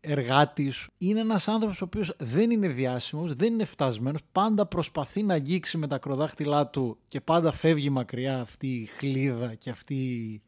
εργάτης. Είναι ένας άνθρωπος ο οποίος δεν είναι διάσημος, δεν είναι φτασμένος. Πάντα προσπαθεί να αγγίξει με τα κροδάχτυλά του και πάντα φεύγει μακριά αυτή η χλίδα και αυτή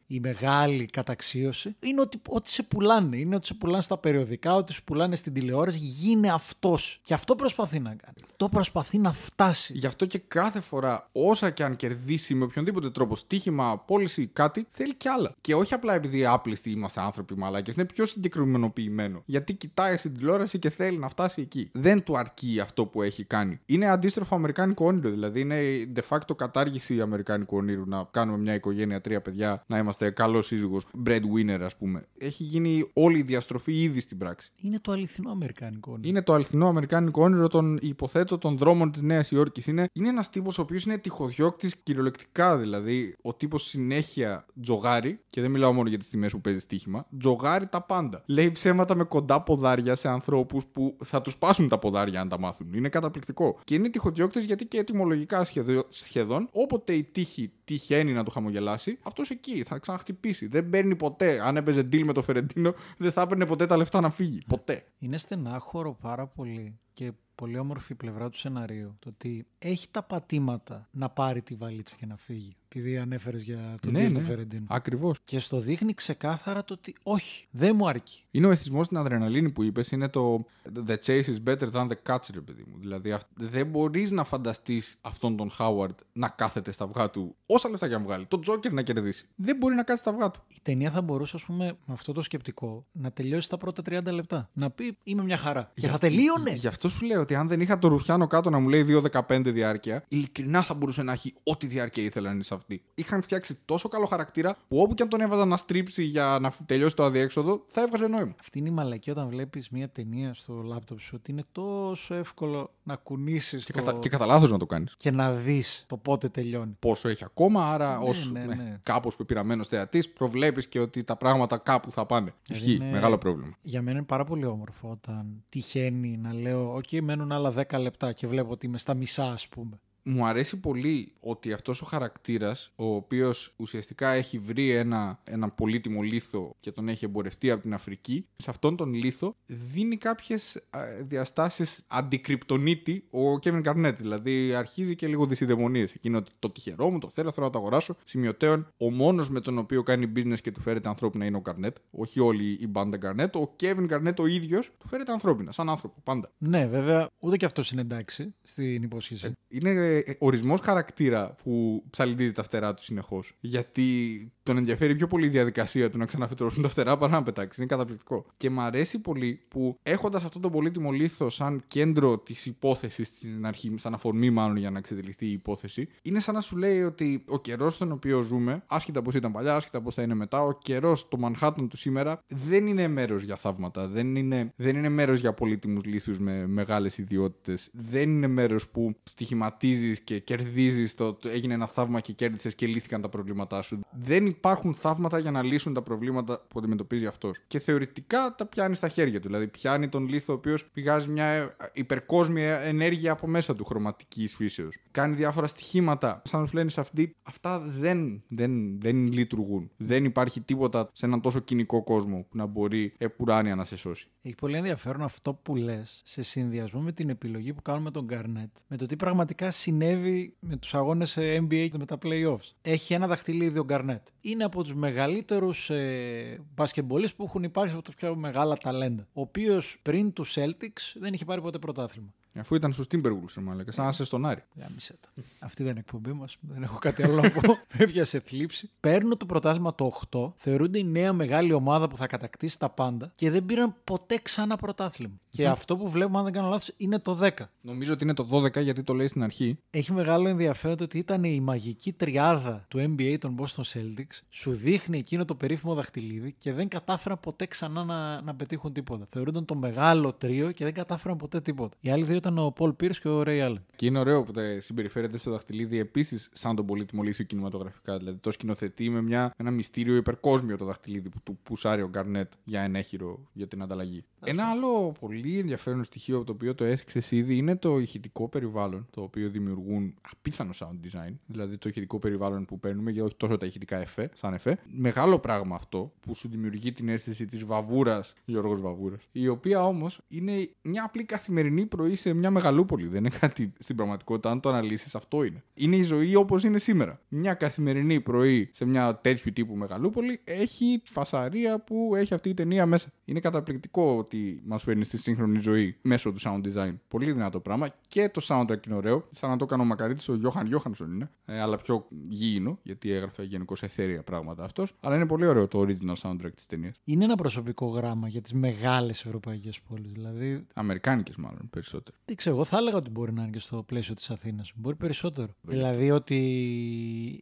η μεγάλη καταξίωση. Είναι ότι, ότι σε πουλάνε. Είναι ότι σε πουλάνε στα περιοδικά, ότι σε πουλάνε στην τηλεόραση. Γίνε αυτός. Και αυτό προσπαθεί να κάνει. Αυτό προσπαθεί να φτάσει.
Γι' αυτό και κάθε φορά, όσα και αν κερδίσει με οποιονδήποτε τρόπο στοίχημα, πώληση, κάτι, θέλει κι άλλα. Και όχι απλά επειδή άπλιστοι είμαστε άνθρωποι μαλάκες, είναι πιο συγκεκριμενοποιημένο. Γιατί κοιτάει στην τηλεόραση και θέλει να φτάσει εκεί. Δεν του αρκεί αυτό που έχει κάνει. Είναι αντίστροφο αμερικάνικο όνειρο. Δηλαδή είναι de facto κατάργηση αμερικάνικου όνειρου να κάνουμε μια οικογένεια, τρία παιδιά, να είμαστε καλός σύζυγος, breadwinner, ας πούμε. Έχει γίνει όλη η διαστροφή ήδη στην πράξη.
Είναι το αληθινό αμερικάνικο όνειρο.
Είναι το αληθινό αμερικάνικο όνειρο των υποθέτω των δρόμων της Νέας Υόρκης. Είναι, είναι ένας τύπος ο οποίος είναι τυχοδιώκτης κυριολεκτικά. Δηλαδή, ο τύπος συνέχεια τζογάρει, και δεν μιλάω μόνο για τις τιμές που παίζει στοίχημα, τζογάρει τα πάντα. Λέει ψέματα με κοντά ποδάρια σε ανθρώπους που θα τους πάσουν τα ποδάρια αν τα μάθουν. Είναι καταπληκτικό. Και είναι τυχοδιώκτης γιατί και ετοιμολογικά σχεδο- σχεδόν, όποτε η τύχη τυχαίνει να το χαμογελάσει, αυτός εκεί θα ξαναχτυπήσει. Δεν παίρνει ποτέ. Αν έπαιζε deal με το Φερεντίνο, δεν θα έπαιρνε ποτέ τα λεφτά να φύγει. Ποτέ.
Είναι στενάχωρο πάρα πολύ και πολύ όμορφη η πλευρά του σεναρίου. Το ότι έχει τα πατήματα να πάρει τη βαλίτσα και να φύγει. Επειδή ανέφερες για τον
Ναι,
deal
ναι.
του Φερεντίνου.
Ακριβώς.
Και στο δείχνει ξεκάθαρα το ότι όχι, δεν μου αρκεί.
Είναι ο εθισμός στην αδρεναλίνη που είπες, είναι το The chase is better than the catch, ρε παιδί μου. Δηλαδή αυ- δεν μπορείς να φανταστείς αυτόν τον Χάουαρντ να κάθεται στα αυγά του, όσα λεφτά και αν βγάλει, τον Τζόκερ να κερδίσει. Δεν μπορεί να κάτσει στα αυγά του.
Η ταινία θα μπορούσε, ας πούμε, με αυτό το σκεπτικό, να τελειώσει τα πρώτα 30 λεπτά. Να πει Είμαι μια χαρά. Και θα τελείωνε.
Γι' αυτό σου λέω ότι αν δεν είχα το Ρουφιάνο κάτω να μου λέει 2-15 διάρκεια, ειλικρινά θα μπορούσε να έχει ό,τι διάρκεια ήθελαν οι Σαφ- αυτή. Είχαν φτιάξει τόσο καλό χαρακτήρα που όπου και αν τον έβαζαν να στρίψει για να τελειώσει το αδιέξοδο, θα έβγαζε νόημα.
Αυτή είναι η μαλακή όταν βλέπεις μια ταινία στο λάπτοπ σου ότι είναι τόσο εύκολο να κουνήσεις
Και,
το...
κατα... και κατά λάθος να το κάνεις.
και να δεις το πότε τελειώνει.
Πόσο έχει ακόμα, άρα
Ναι,
ως
ναι,
ναι,
ναι.
κάπως πεπειραμένος θεατής προβλέπεις και ότι τα πράγματα κάπου θα πάνε. Ισχύει,
είναι-
μεγάλο πρόβλημα.
Για μένα είναι πάρα πολύ όμορφο όταν τυχαίνει να λέω: Οκ, μένουν άλλα 10 λεπτά και βλέπω ότι είμαι στα μισά, ας πούμε.
Μου αρέσει πολύ ότι αυτός ο χαρακτήρας, ο οποίος ουσιαστικά έχει βρει ένα, ένα πολύτιμο λίθο και τον έχει εμπορευτεί από την Αφρική, σε αυτόν τον λίθο δίνει κάποιες α, διαστάσεις αντικρυπτονίτη ο Kevin Garnett. Δηλαδή αρχίζει και λίγο δεισιδαιμονίες. Εκείνο ότι το τυχερό μου, το θέλω, θέλω να το αγοράσω. Σημειωτέον, ο μόνος με τον οποίο κάνει business και του φέρεται ανθρώπινα είναι ο Garnett. Όχι όλη η μπάντα Garnett. Ο Kevin Garnett ο ίδιος του φέρεται ανθρώπινα, σαν άνθρωπο πάντα.
Ναι, βέβαια, ούτε και αυτός είναι εντάξει στην υπόσχεση.
Είναι ε, ορισμός χαρακτήρα που ψαλιδίζει τα φτερά του συνεχώς. Γιατί τον ενδιαφέρει πιο πολύ η διαδικασία του να ξαναφυτρώσουν τα φτερά παρά να πετάξεις. Είναι καταπληκτικό. Και μ' αρέσει πολύ που έχοντας αυτό το πολύτιμο λίθος σαν κέντρο της υπόθεσης στην αρχή, σαν αφορμή μάλλον για να εξετελιχθεί η υπόθεση, είναι σαν να σου λέει ότι ο καιρός στον οποίο ζούμε, άσχετα πώς ήταν παλιά, άσχετα πώς θα είναι μετά, ο καιρός, το Manhattan του σήμερα δεν είναι μέρος για θαύματα. Δεν είναι, δεν είναι μέρος για πολύτιμους λίθους με μεγάλες ιδιότητες. Δεν είναι μέρος που στοιχηματίζεις και κερδίζεις το, το έγινε ένα θαύμα και κέρδισες και λύθηκαν τα προβλήματά σου. Δεν υπάρχουν θαύματα για να λύσουν τα προβλήματα που αντιμετωπίζει αυτός. Και θεωρητικά τα πιάνει στα χέρια του. Δηλαδή πιάνει τον λίθο ο οποίος πηγάζει μια ε, υπερκόσμια ενέργεια από μέσα του χρωματικής φύσεως. Κάνει διάφορα στοιχήματα. Σαν να σου λένε σε αυτή, αυτά δεν, δεν, δεν λειτουργούν. Δεν υπάρχει τίποτα σε έναν τόσο κοινικό κόσμο που να μπορεί επουράνια να σε σώσει.
Έχει πολύ ενδιαφέρον αυτό που λες σε συνδυασμό με την επιλογή που κάνουμε τον Garnett, με το τι πραγματικά συνέβη με τους αγώνες NBA και με τα playoffs. Έχει ένα δαχτυλίδι ο Garnett. Είναι από τους μεγαλύτερους ε, μπασκεμπολίστ που έχουν υπάρξει από τα πιο μεγάλα ταλέντα. Ο οποίος πριν τους Celtics δεν είχε πάρει ποτέ πρωτάθλημα.
Αφού ήταν στους Timberwolves, ρε μαλάκα, σαν να είσαι στον Άρη.
Γάμισε τα. Αυτή δεν είναι εκπομπή μας. Δεν έχω κάτι άλλο να πω. Με έπιασε θλίψη. Παίρνουν το πρωτάθλημα το 8. Θεωρούνται η νέα μεγάλη ομάδα που θα κατακτήσει τα πάντα και δεν πήραν ποτέ ξανά πρωτάθλημα. Και αυτό που βλέπουμε, αν δεν κάνω λάθος, είναι το 10.
Νομίζω ότι είναι το 12 γιατί το λέει στην αρχή.
Έχει μεγάλο ενδιαφέρον το ότι ήταν η μαγική τριάδα του NBA των Boston Celtics. Σου δείχνει εκείνο το περίφημο δαχτυλίδι και δεν κατάφεραν ποτέ ξανά να, να πετύχουν τίποτα. Θεωρούνταν το μεγάλο τρίο και δεν κατάφεραν ποτέ τίποτα. Οι άλλοι δύο ήταν ο Paul Pierce και ο Ray Allen.
Και είναι ωραίο που τα συμπεριφέρεται στο δαχτυλίδι επίσης σαν τον πολύτιμο λίθιο κινηματογραφικά. Δηλαδή το σκηνοθετεί με μια, ένα μυστήριο υπερκόσμιο το δαχτυλίδι που του πουσάρει ο Γκαρνέτ για ενέχειρο για την ανταλλαγή. Ένα άλλο πολύ ενδιαφέρον στοιχείο από το οποίο το έθιξες ήδη είναι το ηχητικό περιβάλλον το οποίο δημιουργούν απίθανο sound design. Δηλαδή το ηχητικό περιβάλλον που παίρνουμε για όχι τόσο τα ηχητικά εφέ, σαν εφέ. Μεγάλο πράγμα αυτό που σου δημιουργεί την αίσθηση της βαβούρας, Γιώργος Βαβούρας. Η οποία όμως είναι μια απλή καθημερινή πρωί σε μια μεγαλούπολη. Δεν είναι κάτι στην πραγματικότητα. Αν το αναλύσεις, αυτό είναι. Είναι η ζωή όπως είναι σήμερα. Μια καθημερινή πρωί σε μια τέτοιου τύπου μεγαλούπολη έχει φασαρία που έχει αυτή η ταινία μέσα. Είναι καταπληκτικό ότι μας φέρνει στη σύγχρονη ζωή μέσω του sound design. Πολύ δυνατό πράγμα. Και το soundtrack είναι ωραίο. Σαν να το έκανε ο Μακαρίτης, ο Γιώχαν Γιώχανσον είναι. Ε, αλλά πιο γήινο, γιατί έγραφε γενικώς εθέρια πράγματα αυτός. Αλλά είναι πολύ ωραίο το original soundtrack της ταινίας.
Είναι ένα προσωπικό γράμμα για τις μεγάλες ευρωπαϊκές πόλεις. Δηλαδή,
Αμερικάνικες μάλλον περισσότερο.
δεν ξέρω, εγώ θα έλεγα ότι μπορεί να είναι και στο πλαίσιο της Αθήνας. Μπορεί περισσότερο. Δηλαδή ότι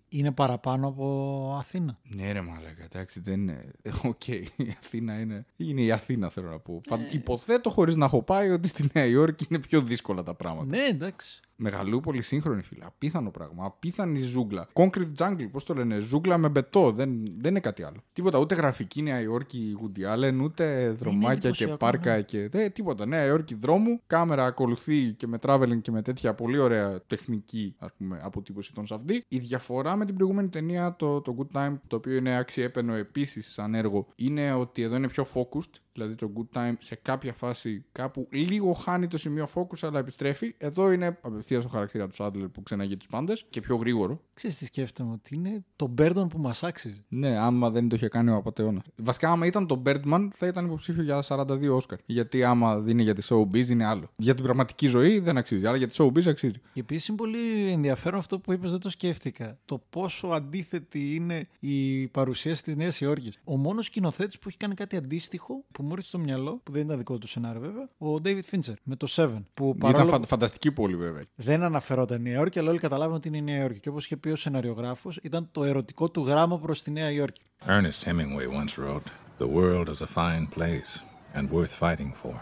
είναι παραπάνω από Αθήνα.
Ναι, ρε μαλάκα, εντάξει, δεν είναι. Οκ, η Αθήνα είναι. Είναι η Αθήνα, θέλω να πω. Φαν- Υποθέτω χωρίς να έχω πάει ότι στη Νέα Υόρκη είναι πιο δύσκολα τα πράγματα.
Ναι, εντάξει.
Μεγαλούπολη σύγχρονη, φίλε. Απίθανο πράγμα. Απίθανη ζούγκλα. Concrete jungle, πώς το λένε; Ζούγκλα με μπετό. Δεν, δεν είναι κάτι άλλο. Τίποτα. Ούτε γραφική Νέα Υόρκη Woody Allen, ούτε δρομάκια και
εντυπωσιακό,
πάρκα
ναι.
και. Δεν, τίποτα. Νέα Υόρκη δρόμου. Κάμερα ακολουθεί και με traveling και με τέτοια πολύ ωραία τεχνική ας πούμε, αποτύπωση των Safdie. Η διαφορά με την προηγούμενη ταινία, το, το Good Time, το οποίο είναι αξιέπαινο επίσης σαν έργο, είναι ότι εδώ είναι πιο focused. Δηλαδή το Good Time σε κάποια φάση κάπου λίγο χάνει το σημείο focus αλλά επιστρέφει. Εδώ είναι απευθεία στο χαρακτήρα του Σάντλερ που ξεναγεί τους πάντες και πιο γρήγορο.
Ξέρεις τι σκέφτομαι, ότι είναι το Μπέρντον που μας άξιζε.
Ναι, άμα δεν το είχε κάνει ο απαταιώνα. Βασικά, άμα ήταν το Birdman, θα ήταν υποψήφιο για 42 Όσκαρ. Γιατί άμα δίνει για τη showbiz είναι άλλο. Για την πραγματική ζωή δεν αξίζει, αλλά για τη showbiz αξίζει.
Και επίσης είναι πολύ ενδιαφέρον αυτό που είπες, δεν το σκέφτηκα. Το πόσο αντίθετη είναι η παρουσίαση τη Νέα Υόρκη. Ο μόνος σκηνοθέτης που έχει κάνει κάτι αντίστοιχο, που μου έρθει στο μυαλό, που δεν ήταν δικό του σενάριο βέβαια, ο David Fincher με το Seven. Που
Ήταν
παρόλο...
φαν- φανταστική πόλη, βέβαια.
Δεν αναφερόταν η Νέα Υόρκη, αλλά όλοι καταλάβαμε ότι είναι η Νέα Υόρκη. Και όπως είχε πει ο σεναριογράφος, ήταν το ερωτικό του γράμμα προς τη Νέα Υόρκη.
Ernest Hemingway once wrote, The world is a fine place and worth fighting for.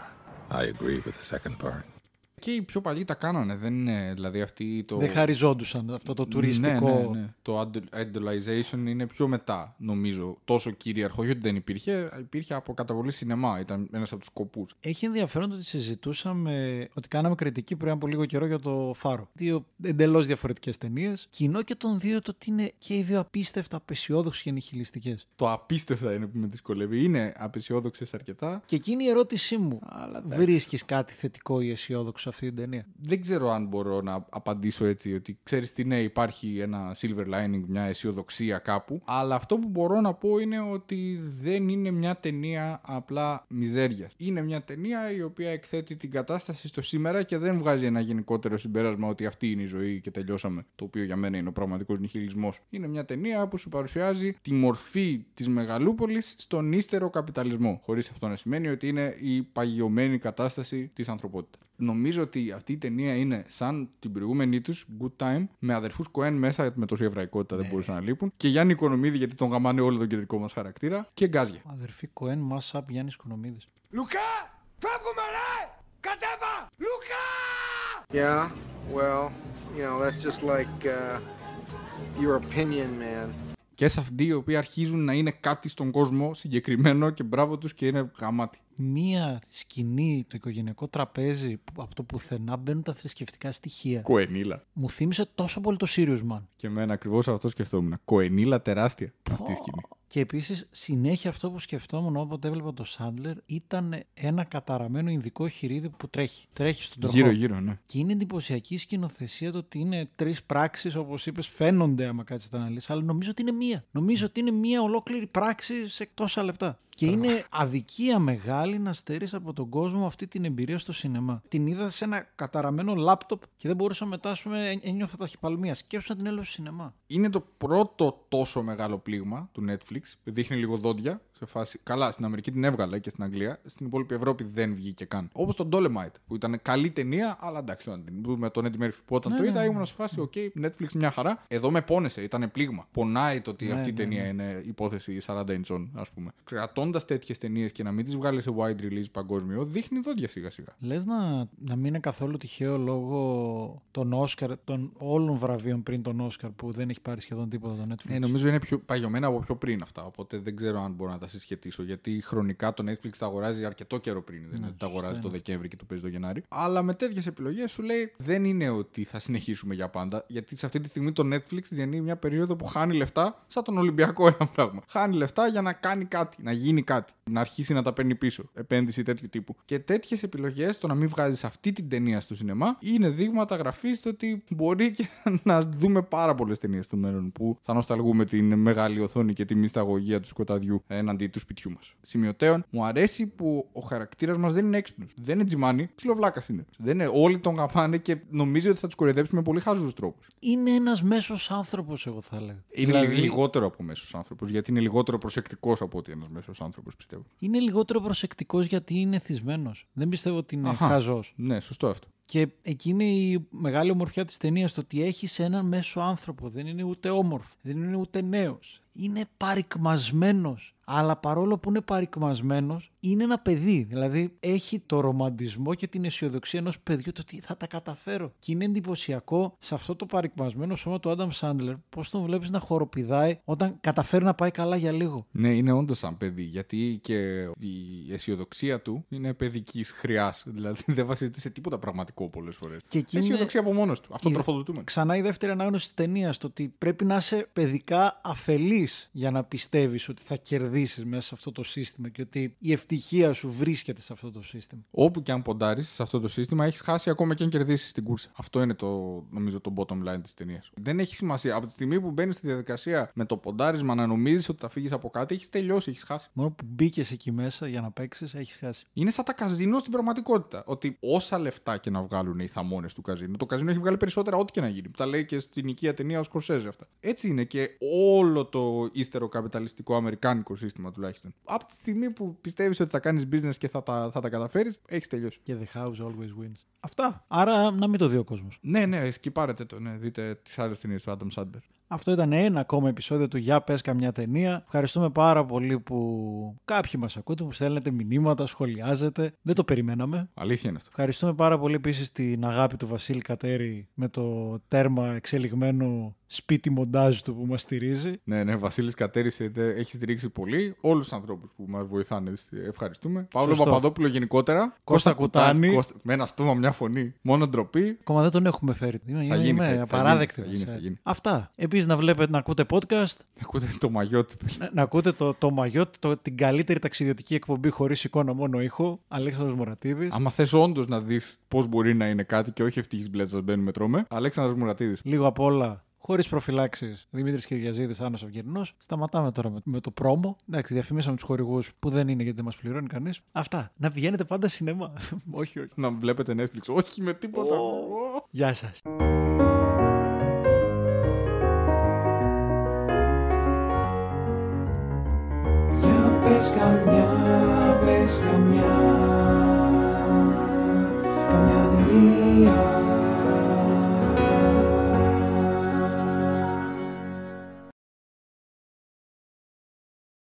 I agree with the second part.
Και οι πιο παλιοί τα κάνανε, δεν είναι δηλαδή αυτή το.
Δεν χαριζόντουσαν αυτό το τουριστικό.
Ναι, ναι, ναι. Το idol- idolization είναι πιο μετά, νομίζω. Τόσο κυρίαρχο. Όχι ότι δεν υπήρχε, υπήρχε από καταβολή σινεμά. Ήταν ένας από τους σκοπούς.
Έχει ενδιαφέρον το ότι συζητούσαμε, ότι κάναμε κριτική πριν από λίγο καιρό για το Φάρο. Δύο εντελώς διαφορετικές ταινίες. Κοινό και των δύο το ότι είναι και οι δύο απίστευτα απεσιόδοξες και νιχιλιστικέ.
Το απίστευτα είναι που με δυσκολεύει. Είναι απεσιόδοξες αρκετά.
Και εκείνη η ερώτησή μου. Βρίσκεις κάτι θετικό ή αισιόδοξο σε αυτή την ταινία.
Δεν ξέρω αν μπορώ να απαντήσω έτσι ότι ξέρεις τι ναι υπάρχει ένα silver lining, μια αισιοδοξία κάπου αλλά αυτό που μπορώ να πω είναι ότι δεν είναι μια ταινία απλά μιζέριας. Είναι μια ταινία η οποία εκθέτει την κατάσταση στο σήμερα και δεν βγάζει ένα γενικότερο συμπέρασμα ότι αυτή είναι η ζωή και τελειώσαμε το οποίο για μένα είναι ο πραγματικός νιχιλισμός. Είναι μια ταινία που σου παρουσιάζει τη μορφή της μεγαλούπολης στον ύστερο καπιταλισμό χωρίς αυτό να σημαίνει ότι είναι η παγιωμένη κατάσταση της ανθρωπότητας. Νομίζω ότι αυτή η ταινία είναι σαν την προηγούμενη τους, Good Time, με αδερφούς Κοέν μέσα με τόση εβραϊκότητα δεν μπορούσαν να λείπουν. Και Γιάννη Οικονομίδη, γιατί τον γαμάνε όλο τον κεντρικό μας χαρακτήρα. Και γκάζια.
Αδερφή Κοέν, Μάσα, Γιάννης Κονομίδη.
Λουκά! Φεύγουμε ρε! Κατέβα! Λουκά!
Yeah, well, you know, that's just like uh, your opinion, man.
Και σε αυτοί οι οποίοι αρχίζουν να είναι κάτι στον κόσμο συγκεκριμένο και μπράβο τους και είναι γαμάτι.
Μία σκηνή, το οικογενειακό τραπέζι, που από το πουθενά μπαίνουν τα θρησκευτικά στοιχεία.
Κοενίλα.
Μου θύμισε τόσο πολύ το Sirius Man.
Και εμένα ακριβώς αυτό σκεφτόμουν. Κοενίλα τεράστια αυτή η σκηνή.
Και επίσης συνέχεια αυτό που σκεφτόμουν όποτε έβλεπα το Σάντλερ ήταν ένα καταραμένο ειδικό χειρίδι που τρέχει. Τρέχει στον τροχό.
Γύρω-γύρω, ναι.
Και είναι εντυπωσιακή η σκηνοθεσία το ότι είναι τρεις πράξεις, όπως είπες, φαίνονται άμα κάτσεις τα αναλύσεις, αλλά νομίζω ότι είναι μία. Νομίζω ότι είναι μία ολόκληρη πράξη σε τόσα λεπτά. Και είναι αδικία μεγάλη να στερείς από τον κόσμο αυτή την εμπειρία στο σινεμά. Την είδα σε ένα καταραμένο λάπτοπ και δεν μπορούσα μετά, ας πούμε, ε, ένιωθα ταχυπαλμία. Σκέψου να την έλαβες στο σινεμά.
Είναι το πρώτο τόσο μεγάλο πλήγμα του Netflix. Δείχνει λίγο δόντια σε φάση. Καλά, στην Αμερική την έβγαλε και στην Αγγλία. Στην υπόλοιπη Ευρώπη δεν βγήκε καν. Όπως τον Dolemite, που ήταν καλή ταινία, αλλά εντάξει, να την δούμε τον Eddie Murphy. Που όταν
Ναι,
το
ναι,
είδα
ναι.
ήμουν σε φάση, οκ, Netflix μια χαρά. Εδώ με πόνεσε, ήταν πλήγμα. Πονάει το ότι
Ναι,
αυτή η
ναι,
ταινία είναι υπόθεση 40 inch ας πούμε. Κρατώντας τέτοιες ταινίες και να μην τις βγάλει σε wide release παγκόσμιο, δείχνει δόντια σιγά σιγά.
Λες να, να μην είναι καθόλου τυχαίο λόγω των Όσκαρ, των όλων βραβείων πριν τον Όσκαρ που δεν έχει πάρει σχεδόν τίποτα το Netflix;
Ε, νομίζω είναι πιο παγιωμένα από πιο πριν αυτά. Οπότε δεν ξέρω αν μπορώ να τα συσχετήσω. Γιατί χρονικά το Netflix τα αγοράζει αρκετό καιρό πριν. δεν είναι ότι τα αγοράζει το Δεκέμβρη και το παίζει το Γενάρη. Αλλά με τέτοιες επιλογές σου λέει δεν είναι ότι θα συνεχίσουμε για πάντα. Γιατί σε αυτή τη στιγμή το Netflix διανύει μια περίοδο που χάνει λεφτά, σαν τον Ολυμπιακό ένα πράγμα. Χάνει λεφτά για να κάνει κάτι, να γίνει κάτι. Να αρχίσει να τα παίρνει πίσω. Επένδυση τέτοιου τύπου. Και τέτοιες επιλογές, το να μην βγάζεις αυτή την ταινία στο σινεμά, είναι δείγματα γραφής στο ότι μπορεί και να δούμε πάρα πολλές ταινίες στο μέλλον που θα νοσταλγούμε την μεγάλη οθόνη και τη μυσταγωγία του σκοταδιού έναντι του σπιτιού μας. Σημειωτέων, μου αρέσει που ο χαρακτήρας μας δεν είναι έξυπνος. Δεν είναι τζιμάνι, ψιλοβλάκας είναι. Δεν είναι. Όλοι τον καπάνε και νομίζει ότι θα τους κοροϊδέψει με πολύ χάζου τρόπους.
Είναι ένας μέσος άνθρωπος, εγώ θα έλεγα.
Είναι
Δηλαδή,
λιγότερο από μέσος άνθρωπος, γιατί είναι λιγότερο προσεκτικός από ότι ένας μέσος άνθρωπος, πιστεύω.
Είναι λιγότερο προσεκτικός γιατί είναι θυσμένο. Δεν πιστεύω ότι είναι
Αχα.
χαζός.
Ναι, σωστό αυτό.
Και εκεί είναι η μεγάλη ομορφιά της ταινίας, το ότι έχεις έναν μέσο άνθρωπο. Δεν είναι ούτε όμορφο, δεν είναι ούτε νέος. Είναι παρικμασμένος. Αλλά παρόλο που είναι παρικμασμένος, είναι ένα παιδί. Δηλαδή έχει το ρομαντισμό και την αισιοδοξία ενός παιδιού το ότι θα τα καταφέρω. Και είναι εντυπωσιακό σε αυτό το παρικμασμένο σώμα του Άνταμ Σάντλερ πώς τον βλέπεις να χοροπηδάει όταν καταφέρει να πάει καλά για λίγο.
Ναι, είναι όντως σαν παιδί. Γιατί και η αισιοδοξία του είναι παιδική χρειάς. Δηλαδή δεν βασίζεται σε τίποτα πραγματικό πολλές φορές.
Και εκεί είναι-
Αισιοδοξία από μόνος του. Αυτό
η-
τροφοδοτούμε.
Ξανά η δεύτερη ανάγνωση της ταινίας. Το ότι πρέπει να είσαι παιδικά αφελής για να πιστεύεις ότι θα κερδίσεις μέσα σε αυτό το σύστημα και ότι η ευτυχία σου βρίσκεται σε αυτό το σύστημα.
Όπου και αν ποντάρεις σε αυτό το σύστημα, έχεις χάσει ακόμα και αν κερδίσεις την κούρσα. Αυτό είναι το, νομίζω, το bottom line της ταινίας. Δεν έχει σημασία. Από τη στιγμή που μπαίνεις στη διαδικασία με το ποντάρισμα να νομίζεις ότι θα φύγεις από κάτι, έχεις τελειώσει, έχεις χάσει.
Μόνο που μπήκες εκεί μέσα για να παίξεις, έχεις χάσει.
Είναι σαν τα καζίνο στην πραγματικότητα. Ότι όσα λεφτά και να βγάλουν οι θαμώνες του καζίνο, το καζίνο έχει βγάλει περισσότερα ό,τι και να γίνει. Που τα λέει και στην οικία ταινία ο Σκορσέζε αυτά. Έτσι είναι και όλο το ύστερο καπιταλιστικό αμερικάνικο σύστημα σύστημα τουλάχιστον. Από τη στιγμή που πιστεύεις ότι θα κάνεις business και θα τα, θα τα καταφέρεις, έχεις τελειώσει.
Και the house always wins. Αυτά. Άρα να μην το δει ο κόσμος.
Ναι, ναι, σκυπάρετε το. Ναι, δείτε τις άλλες ταινίες του Adam Sandler.
Αυτό ήταν ένα ακόμα επεισόδιο του Για πες καμιά ταινία. Ευχαριστούμε πάρα πολύ που κάποιοι μας ακούτε, που στέλνετε μηνύματα, σχολιάζετε. Δεν το περιμέναμε.
Αλήθεια είναι αυτό.
Ευχαριστούμε πάρα πολύ επίσης την αγάπη του Βασίλη Κατέρη με το τέρμα εξελιγμένο σπίτι μοντάζ του που μας στηρίζει.
Ναι, ναι, Βασίλης Κατέρης έχει στηρίξει πολύ. Όλους τους ανθρώπους που μας βοηθάνε. Ευχαριστούμε. Παύλο
Σωστό.
Παπαδόπουλο γενικότερα.
Κώστα Κουτάνη.
Κώστα- με ένα στόμα, μια φωνή. Μόνο ντροπή.
Ακόμα δεν τον έχουμε φέρει. Είμαι,
Θα γίνει,
είμαι
θα- θα
απαράδεκτη.
γίνει, θα γίνει, θα γίνει.
Αυτά. Επίσης να βλέπετε, να ακούτε podcast,
Ακούτε το μαγιό του.
να, να ακούτε το, το μαγιό, το, την καλύτερη ταξιδιωτική εκπομπή χωρίς εικόνα, μόνο ήχο. Αλέξανδρος Μωρατίδης.
Άμα θες όντως να δεις πώς μπορεί να είναι κάτι και όχι ευτυχής μπλέτσας μπαίνουμε τρώμε, Αλέξανδρος Μουρατίδης.
Λίγο απ' όλα. Χωρίς προφυλάξεις, Δημήτρης Κυριαζίδης, Άννα Αυγερνό. Σταματάμε τώρα με, με το πρόμο. Εντάξει, διαφημίσαμε τους χορηγούς που δεν είναι γιατί δεν μας πληρώνει κανείς. Αυτά. Να πηγαίνετε πάντα σινεμά. όχι, όχι.
Να βλέπετε Netflix. Όχι με τίποτα. Ω.
Γεια σας.
Για πες καμιά, πες καμιά Καμιά ταινία